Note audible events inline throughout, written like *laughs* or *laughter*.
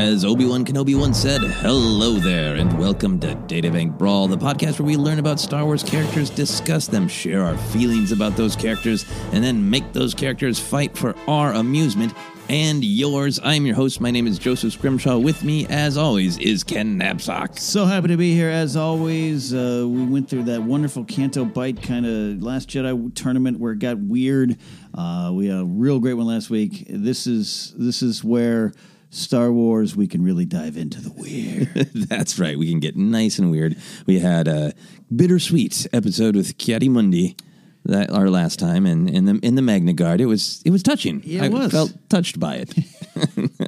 As Obi-Wan Kenobi once said, hello there, and welcome to Databank Brawl, the podcast where we learn about Star Wars characters, discuss them, share our feelings about those characters, and then make those characters fight for our amusement and yours. I'm your host. My name is Joseph Scrimshaw. With me, as always, is Ken Napzok. So happy to be here as always. Uh, we went through that wonderful Canto Bight kind of Last Jedi tournament where it got weird. Uh, we had a real great one last week. This is this is where Star Wars we can really dive into the weird. *laughs* That's right. We can get nice and weird. We had a bittersweet episode with Ki-Adi-Mundi. That our last time, and in the in the Magna Guard, it was it was touching. Yeah, I was. felt touched by it. *laughs*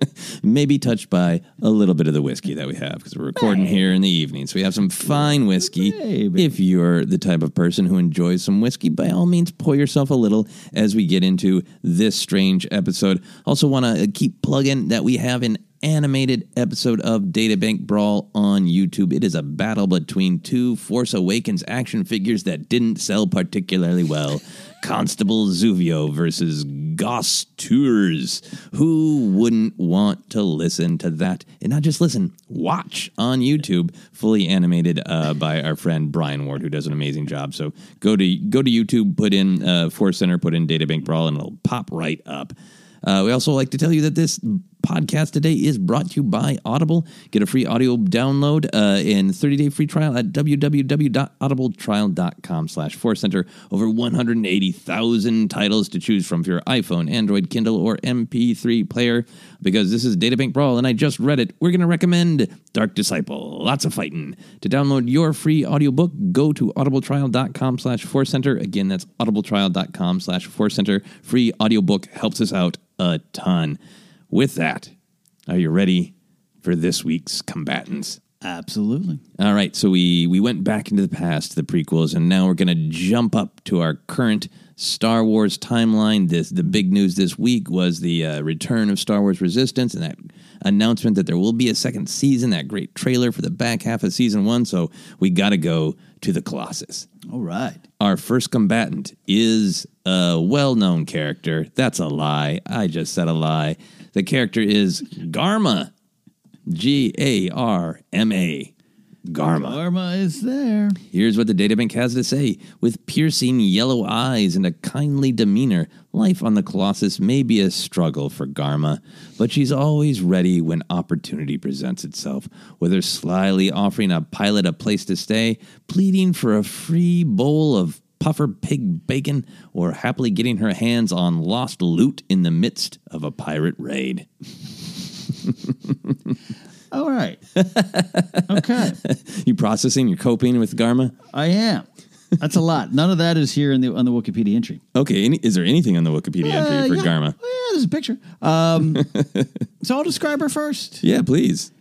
Maybe touched by a little bit of the whiskey that we have because we're recording here in the evening, so we have some fine whiskey. If you're the type of person who enjoys some whiskey, by all means, pour yourself a little as we get into this strange episode. Also, want to uh, keep plugging that we have an animated episode of Databank Brawl on YouTube. It is a battle between two Force Awakens action figures that didn't sell particularly well. *laughs* Constable Zuvio versus Goss Toowers. Who wouldn't want to listen to that? And not just listen, watch on YouTube, fully animated uh, by our friend Brian Ward, who does an amazing job. So go to go to YouTube, put in uh, Force Center, put in Databank Brawl, and it'll pop right up. Uh, we also like to tell you that this podcast today is brought to you by Audible. Get a free audio download uh, and 30-day free trial at www.audibletrial.com slash Center. Over 180,000 titles to choose from for your iPhone, Android, Kindle, or MP3 player. Because this is Databank Brawl, and I just read it, we're going to recommend Dark Disciple. Lots of fighting. To download your free audiobook, go to audibletrial.com slash Center. Again, that's audibletrial.com slash Center. Free audiobook helps us out a ton. With that, are you ready for this week's combatants? Absolutely. All right, so we we went back into the past, the prequels, and now we're going to jump up to our current Star Wars timeline. This the big news this week was the uh, return of Star Wars Resistance and that announcement that there will be a second season. That great trailer for the back half of season one. So we got to go to the Colossus. All right. Our first combatant is a well known character. That's a lie. I just said a lie. The character is Garma. G A R M A. Garma. Garma is there. Here's what the databank has to say. With piercing yellow eyes and a kindly demeanor, life on the Colossus may be a struggle for Garma, but she's always ready when opportunity presents itself, whether slyly offering a pilot a place to stay, pleading for a free bowl of puffer pig bacon, or happily getting her hands on lost loot in the midst of a pirate raid. *laughs* All right. okay. *laughs* You processing, you're coping with Garma? I am. That's a lot. None of that is here in the on the Wikipedia entry. Okay, any, is there anything on the Wikipedia Uh, entry for yeah. Garma? Oh, yeah, there's a picture. Um, *laughs* so I'll describe her first. Yeah, please.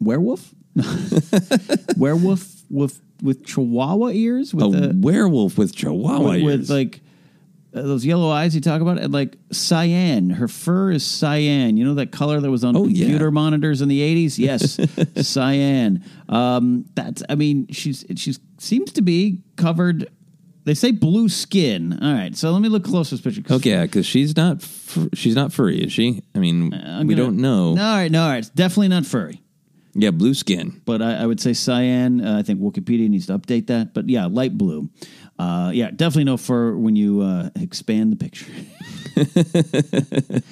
Werewolf. Werewolf with with chihuahua ears with a the werewolf with chihuahua with, with ears. like uh, those yellow eyes you talk about, and like cyan. Her fur is cyan. You know that color that was on Oh, yeah. computer monitors in the eighties. Yes, *laughs* cyan. Um, that's. I mean, she's she's seems to be covered. They say blue skin. All right, so let me look closer picture. 'cause okay, because she's not fur- she's not furry, is she? I mean, I'm we gonna- don't know. No, all right, no, all right. It's definitely not furry. Yeah, blue skin. but I, I would say cyan. Uh, I think Wikipedia needs to update that. But yeah, light blue. Uh, yeah, definitely no fur when you uh, expand the picture. *laughs*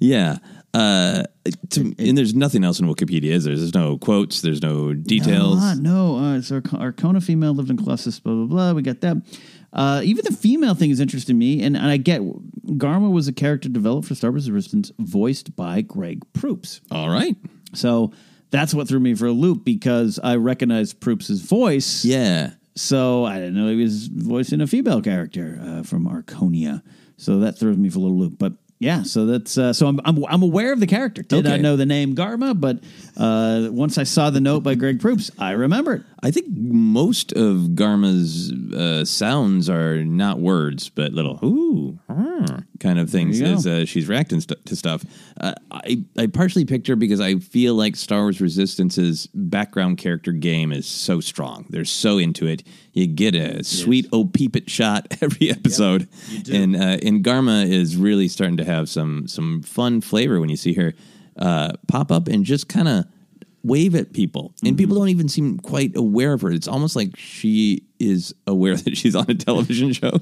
Yeah. Uh, to, and there's nothing else in Wikipedia, is there? There's no quotes. There's no details. Ah, no, uh, it's our, Arcona female lived in Colossus, blah, blah, blah. We got that. Uh, even the female thing is interesting to me. And, and I get Garma was a character developed for Star Wars Resistance, voiced by Greg Proops. All right. So that's what threw me for a loop because I recognized Proops' voice. Yeah. So I didn't know he was voicing a female character uh, from Arconia. So that throws me for a little loop. But yeah, so that's uh, so I'm, I'm I'm aware of the character. Did I know the name Garma? But uh, once I saw the note by Greg Proops, I remembered. I think most of Garma's uh, sounds are not words, but little ooh kind of things as uh, she's reacting st- to stuff. Uh, I I partially picked her because I feel like Star Wars Resistance's background character game is so strong. They're so into it. You get a sweet oh peep it shot *laughs* every episode, and uh, and Garma is really starting to have some some fun flavor when you see her uh, pop up and just kind of wave at people and people don't even seem quite aware of her. It's almost like she is aware *laughs* that she's on a television show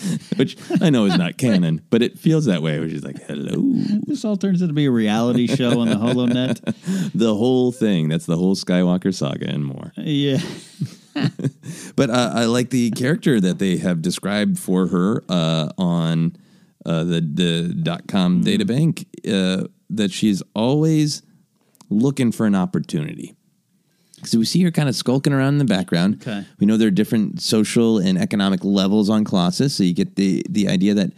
*laughs* which i know is not canon but it feels that way where she's like hello. This all turns out to be a reality show on the HoloNet. *laughs* the whole thing. That's the whole skywalker saga and more. Yeah. but uh, i like the character that they have described for her uh, on uh, the the dot com databank uh, that she's always looking for an opportunity So we see her kind of skulking around in the background. Okay. We know there are different social and economic levels on Colossus, so you get the the idea that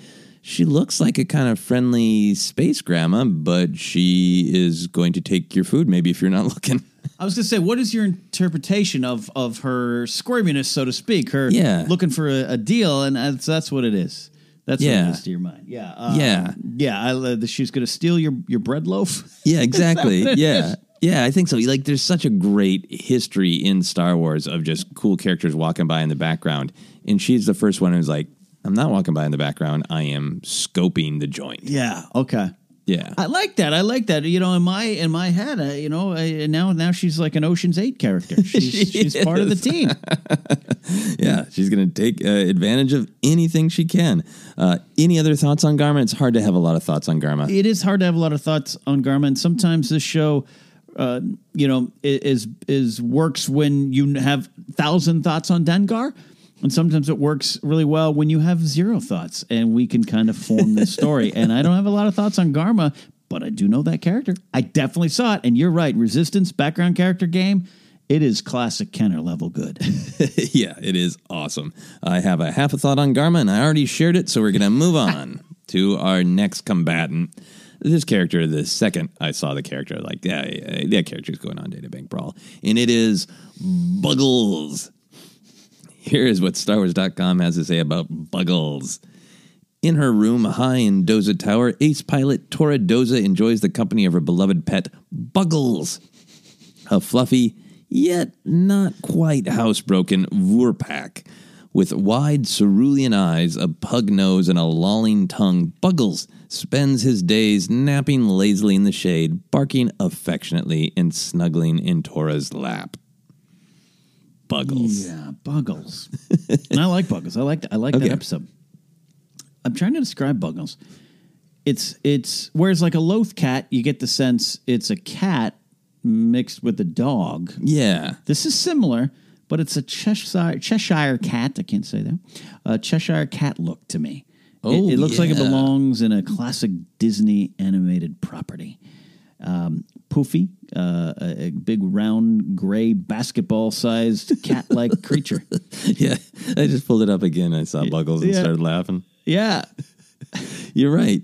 she looks like a kind of friendly space grandma, but she is going to take your food maybe if you're not *laughs* looking. I was going to say, what is your interpretation of of her squirminess, so to speak? Her Yeah. looking for a, a deal, and that's, that's what it is. That's what Yeah. to your mind. Yeah. Uh, Yeah. Yeah. I, uh, she's going to steal your, your bread loaf. *laughs* Yeah, exactly. yeah. Yeah, I think so. Like there's such a great history in Star Wars of just cool characters walking by in the background. And she's the first one who's like, I'm not walking by in the background. I am scoping the joint. Yeah. Okay. Yeah. I like that. I like that. You know, in my in my head, I, you know, I, now now she's like an Ocean's Eight character. *laughs* She's, She she's part of the team. *laughs* Yeah, she's going to take uh, advantage of anything she can. Uh, any other thoughts on Garma? It's hard to have a lot of thoughts on Garma. it is hard to have a lot of thoughts on Garma. And sometimes this show, uh, you know, is is works when you have thousand thoughts on Dengar, and sometimes it works really well when you have zero thoughts, and we can kind of form this *laughs* story. and I don't have a lot of thoughts on Garma, but I do know that character. I definitely saw it, and you're right. Resistance background character game. It is classic Kenner level good. *laughs* yeah, it is awesome. I have a half a thought on Garma, and I already shared it, so we're going to move *laughs* on to our next combatant. This character, the second I saw the character, like, yeah, yeah, that character's going on Databank Brawl, and it is Buggles. Here is what StarWars.com has to say about Buggles. In her room high in Doza Tower, ace pilot Torra Doza enjoys the company of her beloved pet, Buggles a fluffy, yet not quite housebroken Vorpak. With wide cerulean eyes, a pug nose, and a lolling tongue, Buggles spends his days napping lazily in the shade, barking affectionately, and snuggling in Torra's lap. Buggles. Yeah, Buggles. *laughs* and I like Buggles. I like I like Okay. that episode. I'm trying to describe Buggles. It's it's whereas like a Loth-cat, you get the sense it's a cat mixed with a dog. Yeah. This is similar, but it's a Cheshire Cheshire cat. I can't say that. A Cheshire cat look to me. Oh, it, looks like it belongs in a classic Disney animated property. Um, Poofy, uh, a, a big round gray basketball sized *laughs* cat like creature. Yeah. I just pulled it up again. I saw Buggles and Yeah. started laughing. Yeah, *laughs* You're right.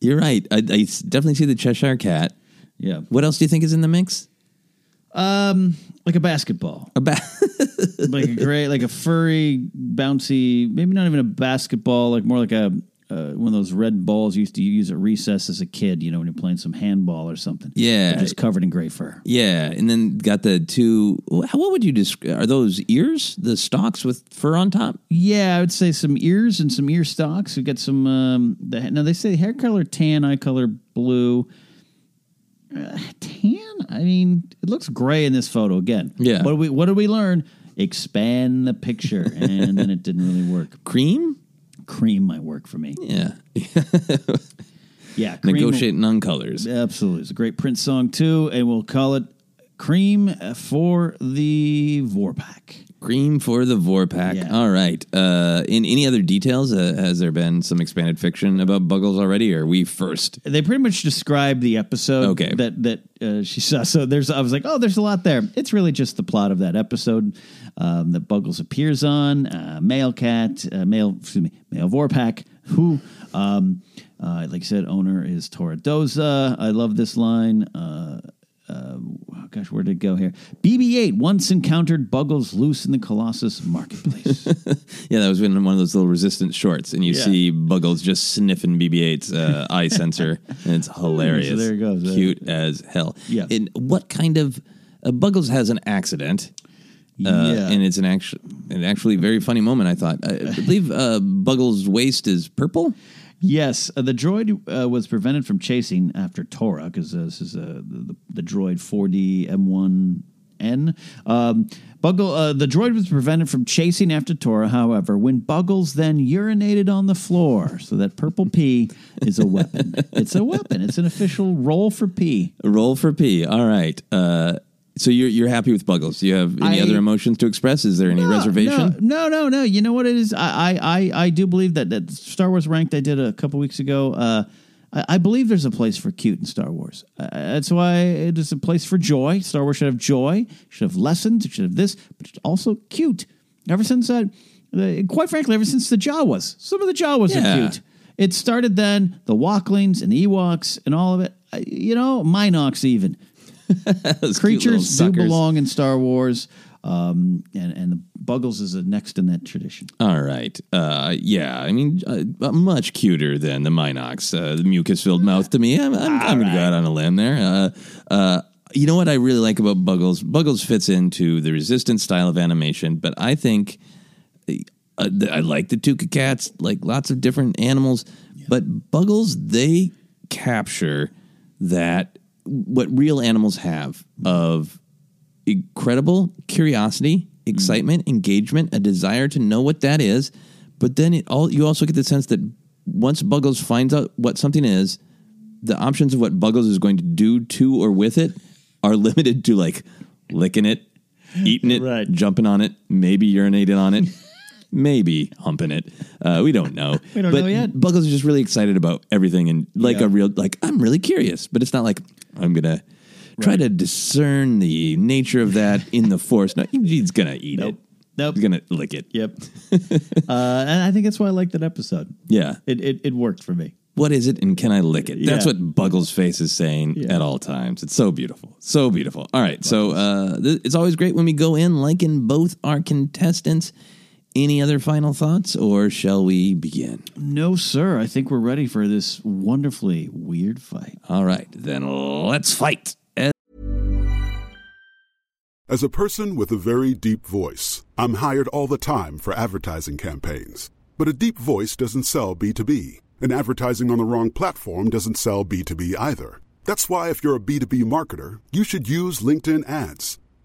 You're right. I definitely see the Cheshire Cat. yeah, What else do you think is in the mix? Um, like a basketball, A ba- *laughs* like a gray, like a furry, bouncy. Maybe not even a basketball, like more like a uh, one of those red balls you used to use at recess as a kid. You know, when you're playing some handball or something. Yeah. But just covered in gray fur. yeah. And then got the two. What would you describe? Are those ears? The stalks with fur on top? Yeah, I would say some ears and some ear stalks. We got some. Um, the, now they say hair color tan, eye color blue. Uh, tan. I mean, it looks gray in this photo again. Yeah. What do we What did we learn? Expand the picture, and then it didn't really work. *laughs* Cream? Cream might work for me. Yeah. *laughs* Yeah, *laughs* cream Negotiating on colors. Absolutely, it's a great Prince song too, and we'll call it "Cream for the Vorpak." Cream for the Vorpak. Yeah. All right. Uh, in any other details, uh, has there been some expanded fiction about Buggles already, or are we first? They pretty much describe the episode Okay. that that uh, she saw. So there's, I was like, oh, there's a lot there. It's really just the plot of that episode um, that Buggles appears on. Uh, male cat, uh, male, excuse me, male Vorpak, who, um, uh, like I said, owner is Torra Doza. I love this line. Uh, uh, gosh, where did it go here? BB-8 once encountered Buggles loose in the Colossus marketplace. *laughs* Yeah, that was in one of those little resistance shorts, and you Yeah. see Buggles just sniffing BB-8's uh, eye sensor, and it's *laughs* hilarious. So there it goes. Cute as hell. Yeah. And what kind of uh, Buggles has an accident? Uh, Yeah. and it's an actual, an actually very funny moment. I thought. I, I believe uh, Buggles' waist is purple. Yes, uh, the droid uh, was prevented from chasing after Torra because uh, this is uh, the, the droid 4D M1N. Um, Buggle, uh, the droid was prevented from chasing after Torra. However, when Buggles then urinated on the floor, so that purple pee is a weapon. it's a weapon. It's an official roll for pee. Roll for P. All right. So you're you're happy with Buggles? Do you have any I- other emotions to express? Is there any No, reservation? No, no, no, no. You know what it is? I, I, I, do believe that, that Star Wars Ranked I did a couple weeks ago. Uh, I, I believe there's a place for cute in Star Wars. Uh, that's why it is a place for joy. Star Wars should have joy, should have lessons, it should have this, but it's also cute. Ever since that, uh, quite frankly, ever since the Jawas, some of the Jawas Yeah. are cute. It started then, the Walklings and the Ewoks and all of it. Uh, you know, Mynocks even Those cute little *laughs* creatures do belong in Star Wars, um, and and the Buggles is next in that tradition. All right. Uh, yeah, I mean, uh, much cuter than the Mynocks, uh, the mucus filled mouth to me. I'm, I'm, I'm going to go out on a limb there. Uh, uh, you know what I really like about Buggles? Buggles fits into the resistance style of animation, but I think uh, th- I like the Tuca cats, like lots of different animals, but Buggles, they capture that what real animals have of incredible curiosity, mm-hmm. excitement, engagement, a desire to know what that is. But then it all you also get the sense that once Buggles finds out what something is, the options of what Buggles is going to do to or with it are *laughs* limited to like licking it, eating it, Right. jumping on it, maybe urinating on it. *laughs* Maybe humping it. Uh, we don't know. We don't but know yet. Buggles is just really excited about everything and like Yeah. a real like I'm really curious, but it's not like I'm gonna try to discern the nature of that in the force. No, he's gonna eat Nope. it. Nope. He's gonna lick it. Yep. *laughs* uh, and I think that's why I like that episode. Yeah. It, it it worked for me. What is it and can I lick it? That's Yeah. what Buggles' face is saying Yeah. at all times. It's so beautiful. So beautiful. All right. So uh, th- it's always great when we go in liking both our contestants. Any other final thoughts or shall we begin? No, sir. I think we're ready for this wonderfully weird fight. All right. Then let's fight. As As a person with a very deep voice, I'm hired all the time for advertising campaigns. But a deep voice doesn't sell B2B, And advertising on the wrong platform doesn't sell B2B either. That's why, if you're a B2B marketer, you should use LinkedIn ads.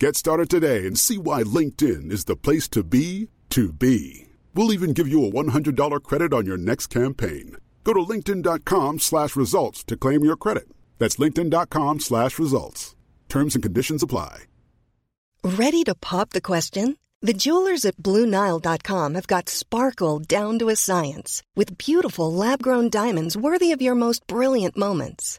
Get started today and see why LinkedIn is the place to be to be. We'll even give you a $100 credit on your next campaign. Go to linkedin.com slash results to claim your credit. That's linkedin.com slash results. Terms and conditions apply. Ready to pop the question? The jewelers at BlueNile.com have got sparkle down to a science with beautiful lab-grown diamonds worthy of your most brilliant moments.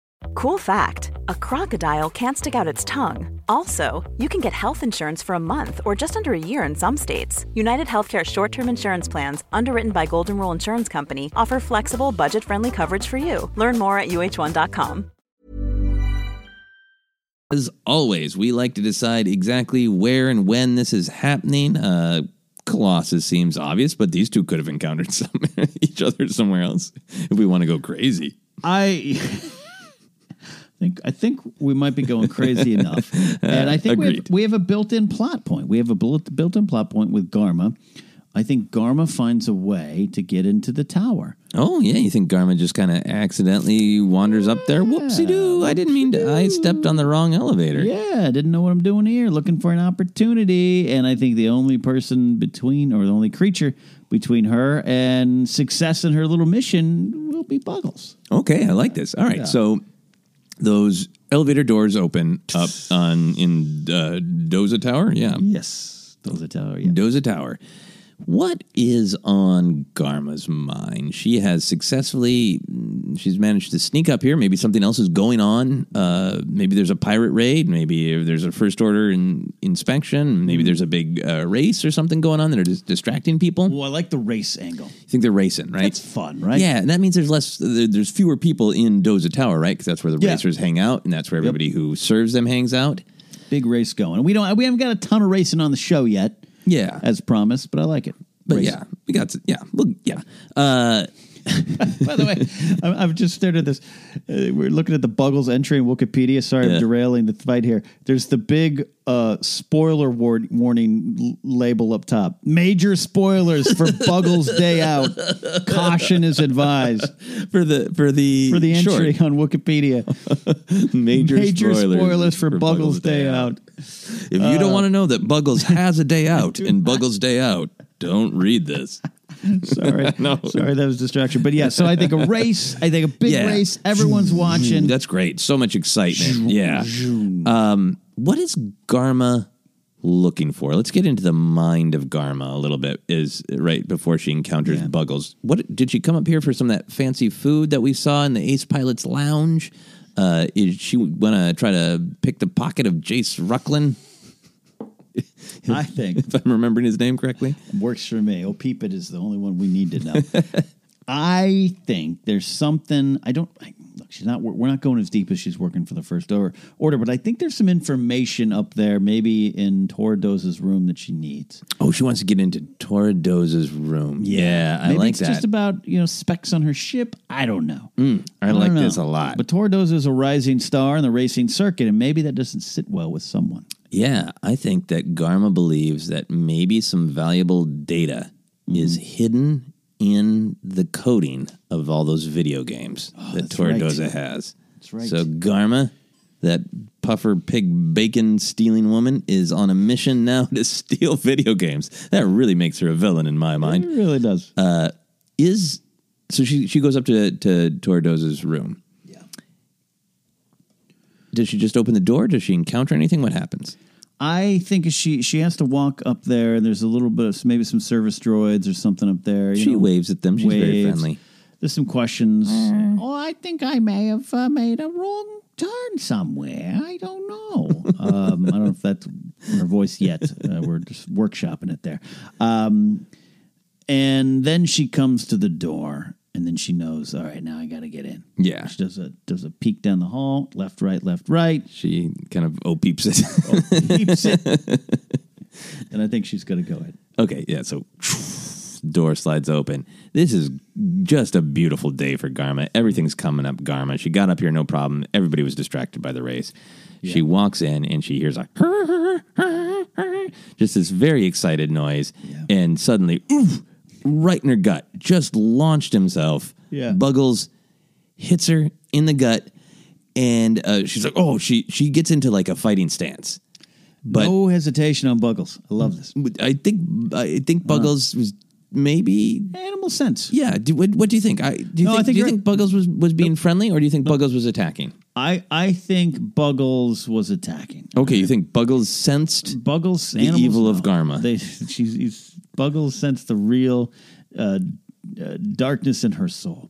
Cool fact a crocodile can't stick out its tongue. Also, you can get health insurance for a month or just under a year in some states. United Healthcare short term insurance plans, underwritten by Golden Rule Insurance Company, offer flexible, budget friendly coverage for you. Learn more at uhone.com. As always, we like to decide exactly where and when this is happening. Uh, Colossus seems obvious, but these two could have encountered *laughs* some each other somewhere else if we want to go crazy. I *laughs* think I think we might be going crazy *laughs* enough, and I think we have, we have a built-in plot point. We have a built- built-in plot point with Garma. I think Garma finds a way to get into the tower. Oh yeah, you think Garma just kind of accidentally wanders up there? Whoopsie doo! I didn't mean to. I stepped on the wrong elevator. Yeah, I didn't know what I'm doing here, looking for an opportunity. And I think the only person between, or the only creature between her and success in her little mission will be Buggles. Okay, I like this. All right, so those elevator doors open up on in uh, Doza Tower. Yeah, Yes, are tower. Yeah. Doza Tower. What is on Garma's mind? She has successfully, she's managed to sneak up here. Maybe something else is going on. Uh, maybe there's a pirate raid. Maybe there's a first order in, inspection. Maybe there's a big uh, race or something going on that are just distracting people. Well, I like the race angle. You think they're racing, right? That's fun, right? Yeah, and that means there's less, there's fewer people in Doza Tower, right? Because that's where the Yeah. racers hang out, and that's where everybody who serves them hangs out. Big race going. We don't. We haven't got a ton of racing on the show yet, Yeah, as promised, but I like it. but Race. yeah, we got to, yeah, look, yeah. Uh, *laughs* By the way, I've just stared at this. Uh, we're looking at the Buggles entry in Wikipedia. Sorry, Yeah. I'm derailing the fight here. There's the big uh, spoiler war- warning l- label up top. Major spoilers for *laughs* Buggles Day Out. Caution is advised for the for the for the entry short. on Wikipedia. *laughs* major, Major spoilers, spoilers, for, Buggles, Day, Out. If you don't want to know that Buggles has a day out and Buggles Day Out, don't read this. *laughs* Sorry, *laughs* No. sorry, that was distraction. But yeah, so I think a race. I think a big Yeah. race. Everyone's watching. That's great. So much excitement. Yeah. Um, what is Garma looking for? Let's get into the mind of Garma a little bit. Is right before she encounters Buggles. What did she come up here for? Some of that fancy food that we saw in the Ace Pilot's lounge. Uh, is she want to try to pick the pocket of Jace Rucklin? *laughs* I think if I'm remembering his name correctly. Works for me. Oh, Peep It is the only one we need to know. *laughs* I think there's something. I don't. I, she's not. We're not going as deep as she's working for the first order, order, but I think there's some information up there, maybe in Tordo's room that she needs. Oh, she wants to get into Torra Doza's room. Yeah, I maybe like it's that. just about you know specs on her ship. I don't know. Mm, I, don't like know. this a lot. But Tordo's is a rising star in the racing circuit, and maybe that doesn't sit well with someone. Yeah, I think that Garma believes that maybe some valuable data is Mm-hmm. hidden in the coding of all those video games that Oh, right. Torra Doza has. That's right. So Garma, that puffer pig bacon stealing woman, is on a mission now *laughs* to steal video games. That really makes her a villain in my mind. It really does. Uh, is so she she goes up to to Torra Doza's room. Yeah. Does she just open the door? Does she encounter anything? What happens? I think she she has to walk up there. and There's a little bit of maybe some service droids or something up there. you She know, waves at them. She's very waves. friendly. There's some questions. Oh, I think I may have uh, made a wrong turn somewhere. I don't know. um, I don't know if that's her voice yet. Uh, we're just workshopping it there. Um, and then she comes to the door, and then she knows. All right, now I got to get in. Yeah. She does a does a peek down the hall, left, right, left, right. She kind of oh peeps it. Peeps it. *laughs* and I think she's going to go in. okay, yeah. So door slides open. This is just a beautiful day for Garma. Everything's coming up Garma. She got up here no problem. Everybody was distracted by the race. She walks in and she hears a *laughs* just this very excited noise, and suddenly, oof, right in her gut, just launched himself. Yeah. Buggles hits her in the gut, and uh, she's like, "Oh!" She she gets into like a fighting stance. But no hesitation on Buggles. I love this. I think I think Buggles was maybe Animal sense. yeah. Do, what, what do you think? I do you No, I think, think do you think Buggles was, was being friendly, or do you think Buggles was attacking? I I think Buggles was attacking. Okay, you think Buggles sensed Buggles, the evil of no. Garma? They, *laughs* she's, he's, Buggles sensed the real uh, uh, darkness in her soul.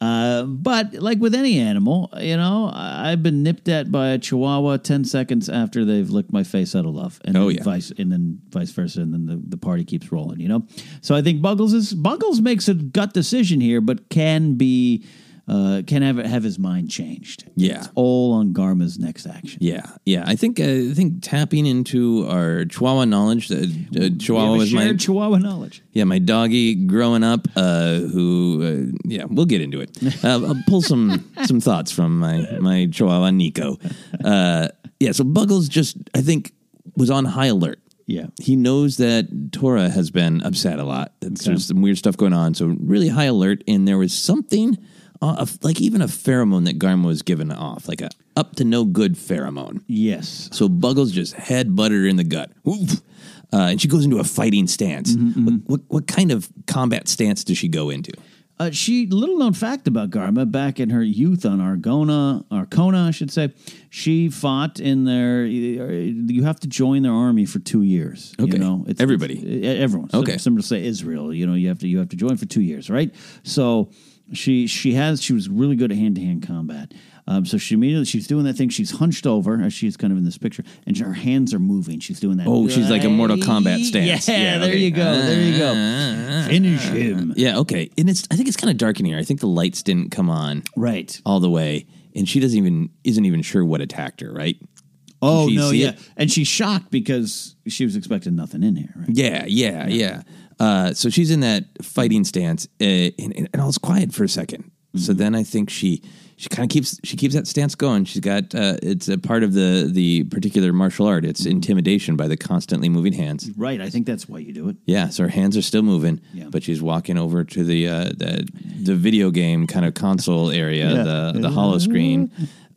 Uh, but like with any animal, you know, I've been nipped at by a chihuahua ten seconds after they've licked my face out of love, and Oh, then yeah. vice and then vice versa, and then the, the party keeps rolling. You know, so I think Buggles is Buggles makes a gut decision here, but can be uh, can have have his mind changed. Yeah. It's all on Garma's next action. Yeah, yeah. I think uh, I think tapping into our Chihuahua knowledge. Uh, uh, Chihuahua was my Chihuahua knowledge. yeah my doggy growing up. Uh, who uh, yeah, we'll get into it. Uh, I'll pull some *laughs* some thoughts from my my Chihuahua Nico. Uh, yeah, so Buggles just I think was on high alert. Yeah. He knows that Torra has been upset a lot. It's, There's some weird stuff going on. So really high alert, and there was something, uh, like even a pheromone that Garma was giving off, like a up to no good pheromone. Yes. So Buggles just head butted her in the gut. Oof. Uh, and she goes into a fighting stance. What, what, what kind of combat stance does she go into? Uh, she little known fact about Garma back in her youth on Argona, Arcona, I should say. She fought in their. You have to join their army for two years. Okay. you know, Everybody? it's- everyone. Okay. similar to say Israel. You know, you have to you have to join for two years, right? So she she has she was really good at hand to hand combat. Um, so she immediately she's doing that thing. She's hunched over as she's kind of in this picture, and her hands are moving. She's doing that. Oh, she's like a Mortal Kombat stance. Yeah, Yeah, there okay. you go. There you go. Uh, Finish uh, uh, him. Yeah, okay. And it's I think it's kind of dark in here. I think the lights didn't come on Right. all the way, and she doesn't even isn't even sure what attacked her. Right? Oh no, yeah, it? and she's shocked because she was expecting nothing in here. Right? Yeah, yeah, yeah. Uh, so she's in that fighting stance, uh, and, and, and all's quiet for a 2nd So then I think she she kind of keeps she keeps that stance going. She's got uh, it's a part of the the particular martial art. It's intimidation by the constantly moving hands. Right. I think that's why you do it. Yeah, so her hands are still moving, Yeah. but she's walking over to the uh, the the video game kind of console area, Yeah. the the hollow screen,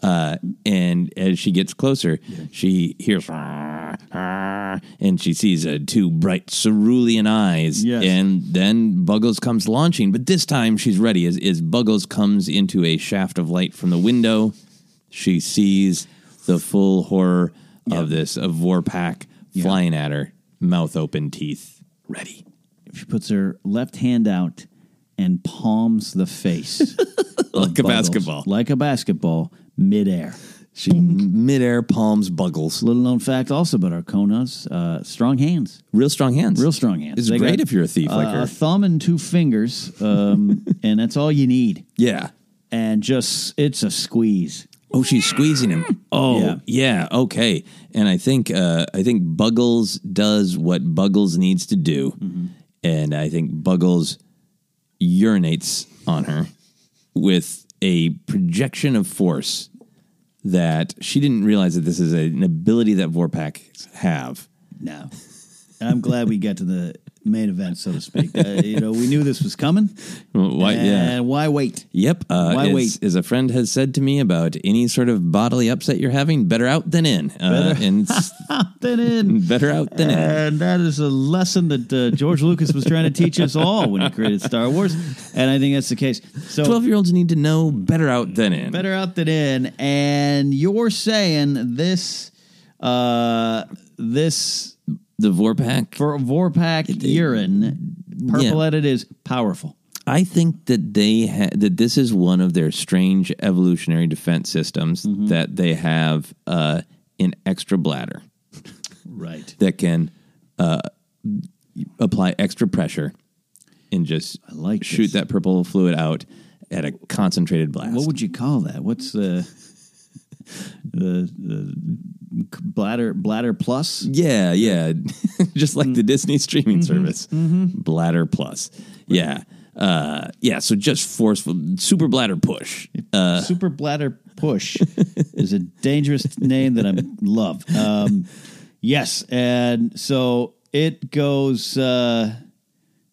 uh, and as she gets closer, she hears. And she sees uh, two bright cerulean eyes, Yes. and then Buggles comes launching. But this time she's ready. As, as Buggles comes into a shaft of light from the window, she sees the full horror of this of Vorpak flying at her, mouth open, teeth ready. She puts her left hand out and palms the face *laughs* Like a basketball. like a basketball, midair. She midair palms Buggles. Little known fact also about Arconas, uh, strong hands. Real strong hands. Real strong hands. It's They great got, if you're a thief like uh, her. A thumb and two fingers, um, *laughs* and that's all you need. Yeah. And just, it's a squeeze. Oh, she's squeezing him. Oh, Yeah. yeah. okay. And I think uh, I think Buggles does what Buggles needs to do, and I think Buggles urinates on her with a projection of force that she didn't realize that this is a, an ability that Vorpak have. No. And I'm glad we got to the main event, so to speak. Uh, you know, we knew this was coming. Why? and yeah. why wait? Yep. Uh, Why as, wait? As a friend has said to me about any sort of bodily upset you're having, better out than in. Uh, Better- and *laughs* s- Then in. *laughs* better out than in. And that is a lesson that uh, George Lucas was trying to teach us all when he created Star Wars. And I think that's the case. So 12 year olds need to know better out than in. better out than in. And you're saying this, uh, this The Vorpak. for Vorpak urine, purple Yeah. edit is powerful. I think that they ha- that this is one of their strange evolutionary defense systems Mm-hmm. that they have uh, an extra bladder Right. that can uh, apply extra pressure and just I like shoot this. that purple fluid out at a concentrated blast. What would you call that? What's the *laughs* the, the bladder bladder plus? Yeah, yeah. *laughs* Just like the Disney streaming service. Bladder Plus. Yeah. Uh, yeah, so just forceful super bladder push. Uh, Super bladder push *laughs* is a dangerous name that I love. Um, yes, and so it goes. Uh,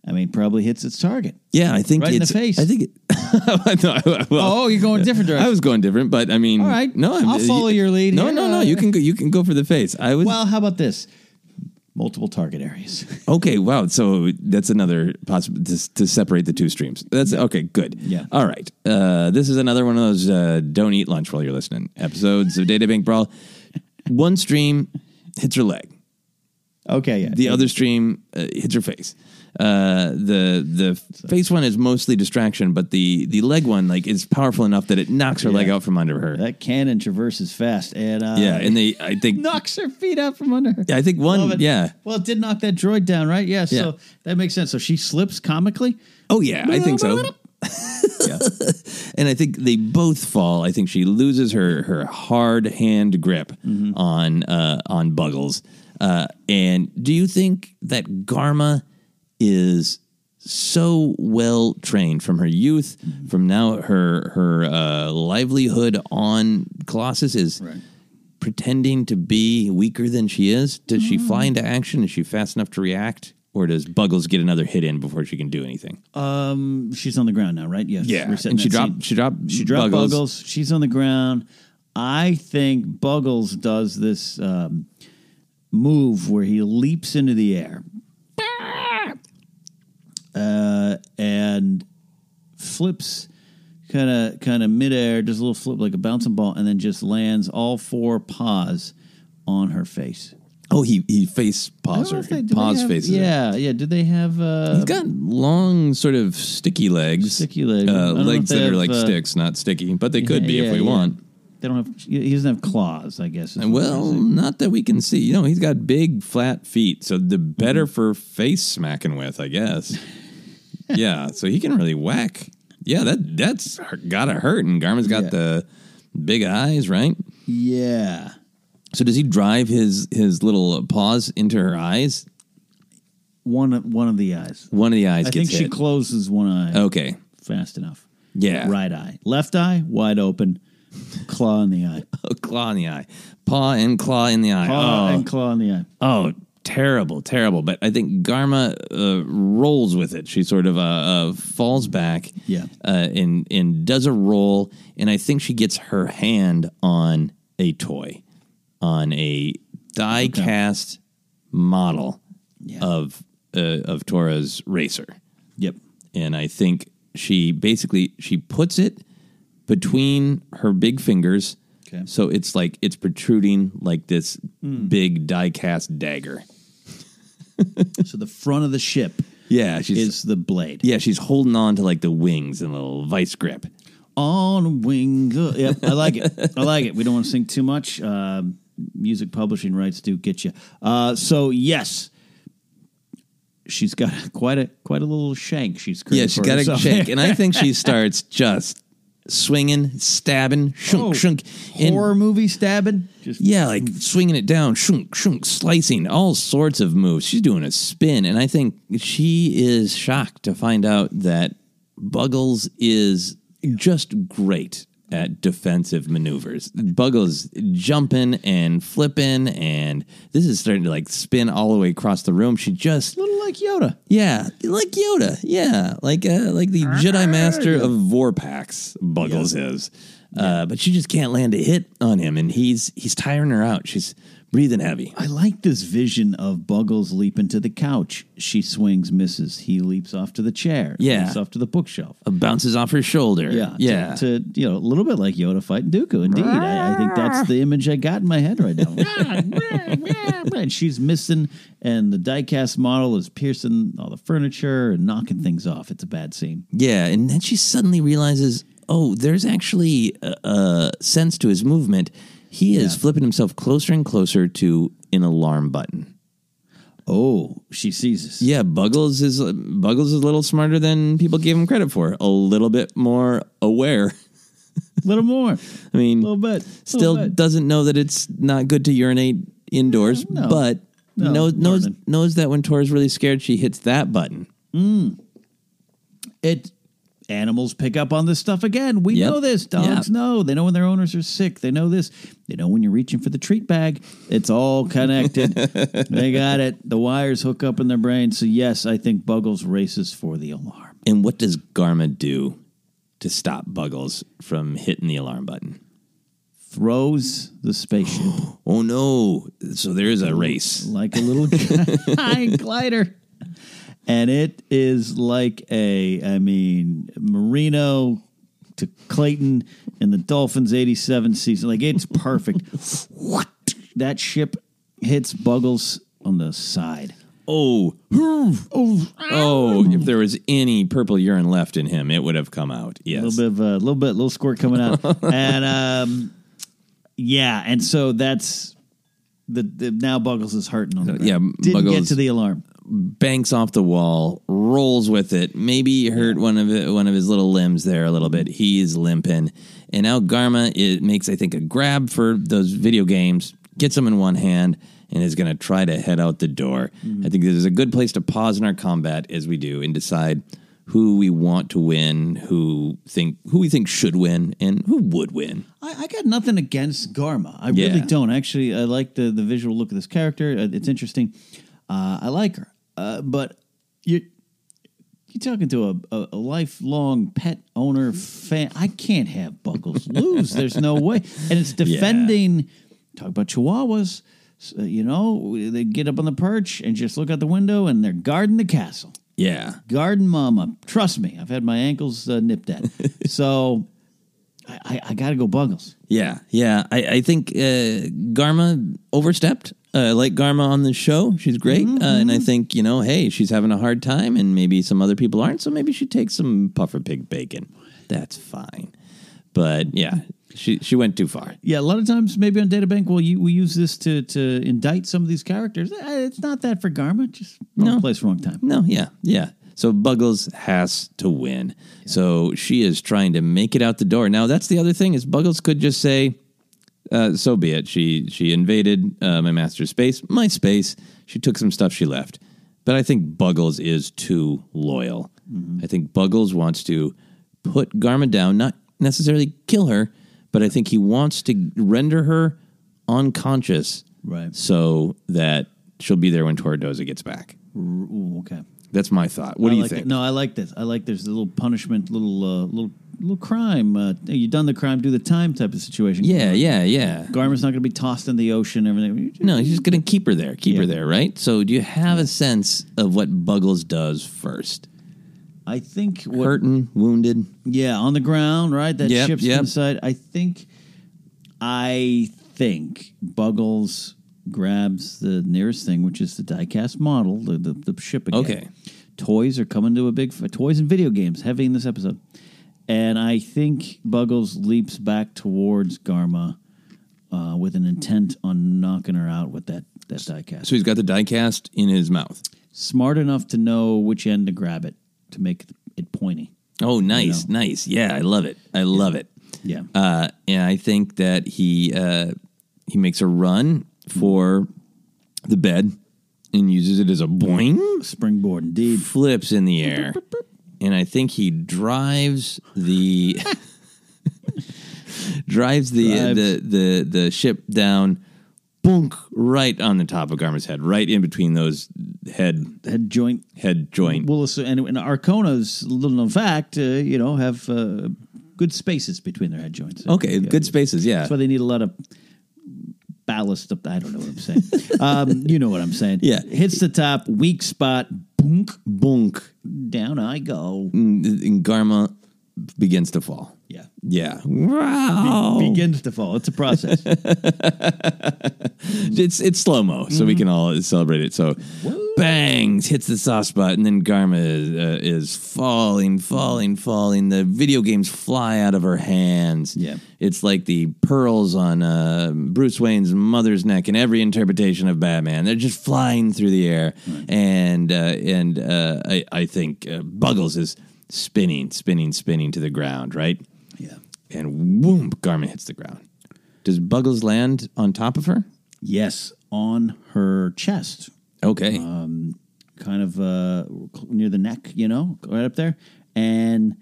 I mean, probably hits its target. yeah, I think Right in the it's face. I think it, *laughs* No, well, Oh, you're going a different direction. I was going different, but I mean, All right. no, I'm, I'll follow your lead No, here. no, no. You can go. You can go for the face. I was Well, how about this? Multiple target areas. *laughs* okay. Wow. So that's another possible to, to separate the two streams. That's okay. Good. Yeah. All right. Uh, this is another one of those uh, don't eat lunch while you're listening episodes of Databank Brawl. One stream hits her leg. Okay, yeah. The other stream uh, hits her face. Uh, the the face one is mostly distraction, but the the leg one like is powerful enough that it knocks her leg Yeah. out from under her. that cannon traverses fast, and uh, yeah, and they I think *laughs* knocks her feet out from under her. Yeah, I think Love one it. yeah. Well, it did knock that droid down, right? Yeah. Yeah. So that makes sense. So she slips comically. Oh yeah, I think so. *laughs* Yeah. and I think they both fall. I think she loses her her hard hand grip Mm-hmm. on uh, on Buggles. Uh, and do you think that Garma is so well trained from her youth, Mm-hmm. from now her her uh, livelihood on Colossus is pretending to be weaker than she is? Does she Mm. fly into action? Is she fast enough to react? Or does Buggles get another hit in before she can do anything? Um, she's on the ground now, right? Yes. Yeah, and she dropped she dropped She dropped Buggles. Buggles. She's on the ground. I think Buggles does this um, move where he leaps into the air uh, and flips kind of kind of midair, does a little flip like a bouncing ball, and then just lands all four paws on her face. Oh, he he face paws her. they- Paws have- faces. her. Yeah, yeah. Did they have? Uh, He's got long, sort of sticky legs. Sticky legs. Uh, legs that are have, like uh, sticks, not sticky, but they could be Yeah, if we yeah. want. They don't have. He doesn't have claws. I guess. And well, not that we can see. You know, he's got big, flat feet, so the Mm-hmm. better for face smacking with, I guess. *laughs* yeah, so he can really whack. Yeah, that that's gotta hurt. And Garma's got Yeah. the big eyes, right? yeah. So does he drive his his little paws into her eyes? one of one of the eyes. One of the eyes I think she closes one eye okay. fast enough. Yeah. Right eye, left eye wide open, claw in the eye, *laughs* claw in the eye. Paw and claw in the eye. paw oh. and claw in the eye. Oh, terrible, terrible. But I think Garma uh, rolls with it. She sort of uh, uh, falls back, Yeah. uh, and and does a roll, and I think she gets her hand on a toy, on a die cast model of uh, of Torra's racer, Yep. and I think she basically she puts it between her big fingers. Okay. So it's like it's protruding like this big die cast dagger. *laughs* So the front of the ship Yeah, she's is the blade. yeah, she's holding on to like the wings and a little vice grip. On wing. uh, Yep, I like it. I like it. We don't want to sing too much. Uh, music publishing rights do get you. Uh, so yes, she's got *laughs* quite a quite a little shank. She's Yeah, she's got a shank, and I think *laughs* she starts just swinging, stabbing, shunk, Oh, shunk, and horror movie stabbing. Just yeah, like swinging it down, shunk, shunk, slicing, all sorts of moves. She's doing a spin, and I think she is shocked to find out that Buggles is just great at defensive maneuvers. Buggles jumping and flipping, and this is starting to like spin all the way across the room. She just a little like Yoda. yeah, like Yoda. Yeah, like uh, like the Jedi Master of Vorpaks. Buggles is, uh, but she just can't land a hit on him, and he's he's tiring her out. She's breathing heavy. I like this vision of Buggles leaping to the couch. She swings, misses. He leaps off to the chair. Yeah. leaps off to the bookshelf. Uh, bounces off her shoulder. Yeah, yeah. To, to, you know, a little bit like Yoda fighting Dooku. Indeed, I, I think that's the image I got in my head right now. *laughs* and she's missing, and the diecast model is piercing all the furniture and knocking things off. It's a bad scene. Yeah, and then she suddenly realizes, oh, there's actually a, a sense to his movement. He is flipping himself closer and closer to an alarm button. Oh, she sees this. Yeah, Buggles is Buggles is a little smarter than people gave him credit for. A little bit more aware. A little more, *laughs* I mean, a little bit. still bit. doesn't know that it's not good to urinate indoors, No. but No, knows knows knows that when Torra's really scared, she hits that button. Mm. it animals pick up on this stuff again. We Yep. know this. Dogs Yeah. know. They know when their owners are sick. They know this. They know when you're reaching for the treat bag. It's all connected. *laughs* they got it. The wires hook up in their brain. So yes, I think Buggles races for the alarm. And what does Garma do to stop Buggles from hitting the alarm button? Throws the spaceship *gasps* Oh no! So there is a race. like a little *laughs* *laughs* glider. And it is like a, I mean, Marino to Clayton in the Dolphins 87 season. Like it's perfect. what? *laughs* That ship hits Buggles on the side. Oh, oh, oh! If there was any purple urine left in him, it would have come out. Yes, a little bit of a little bit, little squirt coming out. *laughs* and um, yeah, and so that's the, the now Buggles is hurting on the ground. yeah, Didn't get to the alarm. Banks off the wall, rolls with it. Maybe hurt one of it, one of his little limbs there a little bit. He's limping, and now Garma it makes I think a grab for those video games, gets them in one hand, and is going to try to head out the door. I think this is a good place to pause in our combat as we do and decide who we want to win, who think who we think should win, and who would win. I, I got nothing against Garma. I Yeah. really don't. Actually, I like the the visual look of this character. Uh, It's interesting. Uh, I like her, uh, but you you're talking to a, a, a lifelong pet owner fan. I can't have Buckles lose. There's no way. And it's *laughs* defending. Talk about Chihuahuas. So, you know, they get up on the perch and just look out the window, and they're guarding the castle. Yeah, Garden Mama. Trust me, I've had my ankles uh, nipped at. *laughs* so I, I, I got to go Buggles. Yeah, yeah. I, I think uh, Garma overstepped. Uh, I like Garma on the show. She's great. Uh, and I think, you know, hey, she's having a hard time and maybe some other people aren't. So maybe she takes some puffer pig bacon. That's fine. But yeah, she, she went too far. Yeah, a lot of times maybe on Databank, well, you, we use this to to indict some of these characters. Eh, It's not that for Garma, just wrong No. place, wrong time. No, yeah, yeah. So Buggles has to win. So she is trying to make it out the door. Now that's the other thing is Buggles could just say, uh, "So be it." She she invaded uh, my master's space, my space. She took some stuff, she left. But I think Buggles is too loyal. I think Buggles wants to put Garma down, not necessarily kill her, but I think he wants to render her unconscious Right. so that she'll be there when Torra Doza gets back. Ooh, okay. That's my thought. What I do you like think? it. No, I like this. I like there's a little punishment, little uh, little little crime. Uh, you done the crime, do the time type of situation. Yeah, yeah, yeah. Garma's not going to be tossed in the ocean. and Everything. No, he's just going to keep her there, keep her there, right? So, do you have a sense of what Buggles does first? I think what, Hurting, wounded. Yeah, on the ground, right? That Yep, ship's yep. inside. I think, I think Buggles grabs the nearest thing, which is the diecast model, the the, the ship again. Okay. Toys are coming to a big toys and video games heavy in this episode, and I think Buggles leaps back towards Garma uh, with an intent on knocking her out with that that diecast. So he's got the die cast in his mouth. Smart enough to know which end to grab it to make it pointy. Oh, nice, nice. Yeah, I love it. I love it. Yeah. Uh, and I think that he uh, he makes a run for the bed and uses it as a boing springboard. Indeed, flips in the air, and I think he drives the *laughs* drives the Drives. the the the ship down. Boonk right on the top of Garma's head, right in between those head head joint head joint. Well, and, and Arcona's little known fact, uh, you know, have uh, good spaces between their head joints. Okay, good spaces, yeah. That's why they need a lot of ballast up. I don't know what I'm saying. *laughs* um, you know what I'm saying. Yeah. hits the top, weak spot, boonk, boonk, down I go. Mm, and and Garma begins to fall. Yeah. Yeah. Be- Wow. begins to fall. It's a process. *laughs* it's it's slow mo, so we mm-hmm. can all celebrate it. So, bangs hits the soft spot, and then Garma is, uh, is falling, falling, falling. The video games fly out of her hands. Yeah. it's like the pearls on uh, Bruce Wayne's mother's neck in every interpretation of Batman. They're just flying through the air, and uh, and uh, I I think uh, Buggles is spinning, spinning, spinning to the ground. Right. Yeah. And boom, Garma hits the ground. Does Buggles land on top of her? yes, on her chest. Okay. um, kind of uh, near the neck, you know, right up there, and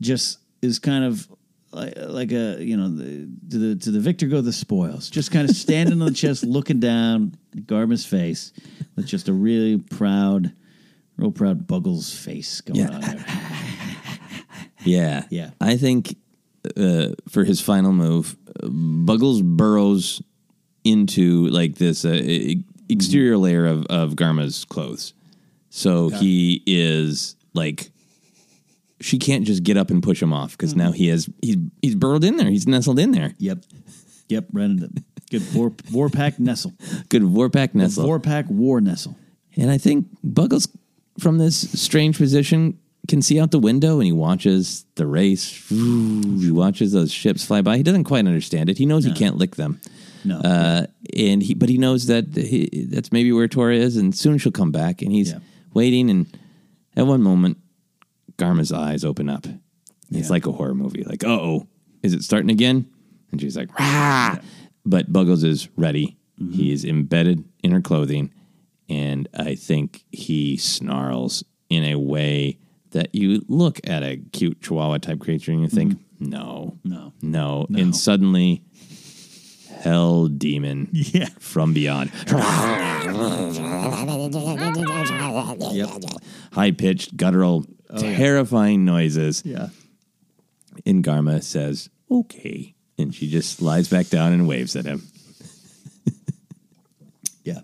just is kind of like, like a you know the, to the to the victor go the spoils. Just kind of *laughs* standing on the chest, looking down Garma's face with just a really proud, real proud Buggles face going Yeah. on there. *laughs* Yeah. Yeah. I think uh, for his final move, Buggles burrows into like this uh, e- exterior layer of, of Garma's clothes. So he is like, she can't just get up and push him off because now mm-hmm. he has, he's, he's burrowed in there. He's nestled in there. Yep, yep, right into good Vor, Vorpak Nestle, *laughs* Good Vorpak nestle. Vorpak War Nestle. And I think Buggles, from this strange position, can see out the window and he watches the race. He watches those ships fly by. He doesn't quite understand it. He knows he can't lick them. No, Uh, and he, but he knows that he, that's maybe where Torra is, and soon she'll come back. And he's Yeah. waiting. And at one moment, Garma's eyes open up. It's Yeah. like a horror movie. Like, oh, is it starting again? And she's like, Rah! But Buggles is ready. Mm-hmm. He is embedded in her clothing, and I think he snarls in a way that you look at a cute Chihuahua type creature and you think, Mm-hmm. No. no, No. and suddenly, hell demon Yeah. from beyond. High pitched, guttural, oh, terrifying noises. Oh, Yeah. And Garma says, okay. And she just slides back down and waves at him. *laughs* Yeah.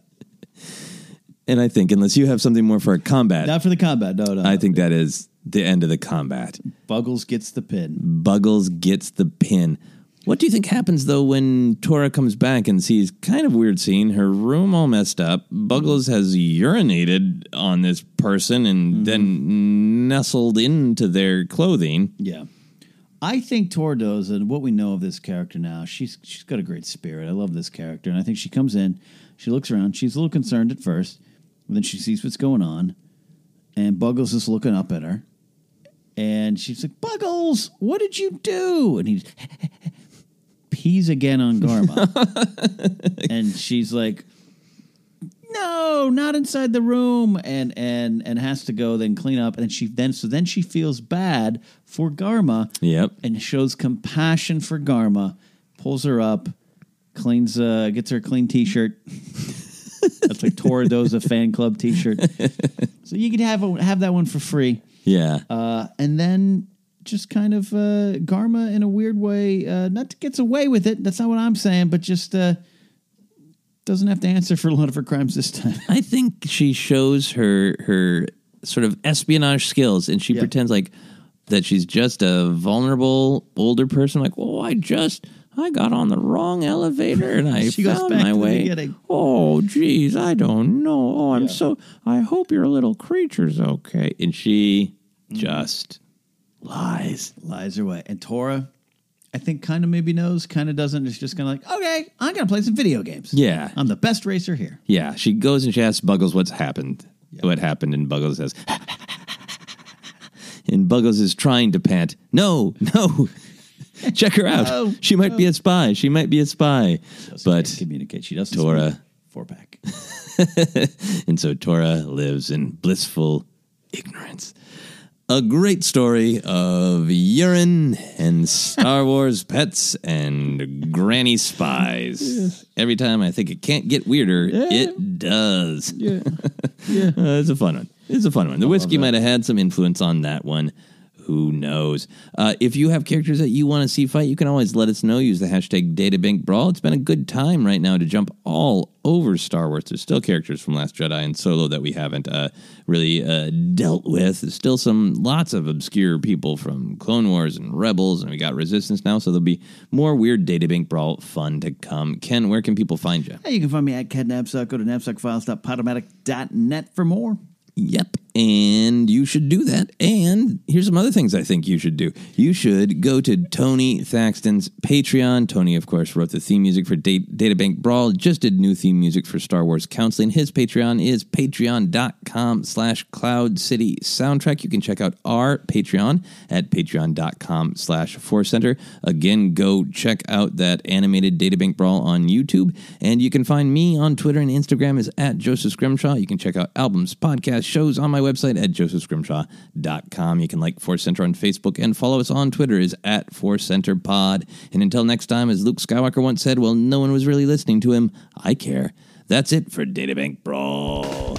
And I think, unless you have something more for a combat, Not for the combat. No, no. I think that is the end of the combat. Buggles gets the pin. Buggles gets the pin. What do you think happens though when Torra comes back and sees kind of weird scene? Her room all messed up. Buggles has urinated on this person and mm-hmm. then nestled into their clothing. Yeah. I think Torra Doza and what we know of this character now, she's she's got a great spirit. I love this character. And I think she comes in, she looks around, she's a little concerned at first, but then she sees what's going on, and Buggles is looking up at her. And she's like, Buggles, what did you do? And he pees again on Garma. *laughs* and she's like, no, not inside the room, and and and has to go then clean up, and she then so then she feels bad for Garma. Yep. and shows compassion for Garma, pulls her up, cleans, uh, gets her a clean T-shirt. *laughs* That's like Torra Doza fan club T-shirt. *laughs* so you could have a, have that one for free, Yeah. uh, and then just kind of uh, Garma in a weird way, uh, not gets away with it. That's not what I'm saying, but just uh, doesn't have to answer for a lot of her crimes this time. I think she shows her her sort of espionage skills, and she Yeah. pretends like that she's just a vulnerable older person. Like, oh, I just I got on the wrong elevator and I *laughs* found my way. Oh, geez, I don't know. Oh, I'm so. I hope your little creature's okay. And she Mm-hmm. just lies. Lies are what? and Torra. I think kind of maybe knows, kind of doesn't. It's just kind of like, okay, I'm gonna play some video games. Yeah. I'm the best racer here. Yeah, she goes and she asks Buggles what's happened. What happened, and Buggles says, *laughs* and Buggles is trying to pant. No, no, *laughs* check her out. No, she might be a spy. She might be a spy. But communicate. She doesn't. Torra- four pack. *laughs* and so Torra lives in blissful ignorance. A great story of urine and Star *laughs* Wars pets and granny spies. Every time I think it can't get weirder, it does. *laughs* Yeah, Uh, it's a fun one. It's a fun one. The whiskey might have had some influence on that one. Who knows? Uh, if you have characters that you want to see fight, you can always let us know. Use the hashtag DataBankBrawl. It's been a good time right now to jump all over Star Wars. There's still characters from Last Jedi and Solo that we haven't uh, really uh, dealt with. There's still some lots of obscure people from Clone Wars and Rebels, and we got Resistance now. So there'll be more weird Databank Brawl fun to come. Ken, where can people find you? Hey, you can find me at Ken Napzok. Go to napzokfiles.podomatic.net for more. Yep. And you should do that. And here's some other things I think you should do. You should go to Tony Thaxton's Patreon. Tony, of course, wrote the theme music for Da- Databank Brawl, just did new theme music for Star Wars Counseling. His Patreon is patreon.com slash Cloud City Soundtrack. You can check out our Patreon at patreon.com slash Force Center. Again, go check out that animated Databank Brawl on YouTube. And you can find me on Twitter and Instagram is at Joseph Scrimshaw. You can check out albums, podcasts, shows on my website at josephscrimshaw.com. You can like Force Center on Facebook and follow us on Twitter is at Force Center Pod. And until next time, as Luke Skywalker once said, well, no one was really listening to him. I care. That's it for Databank Brawl.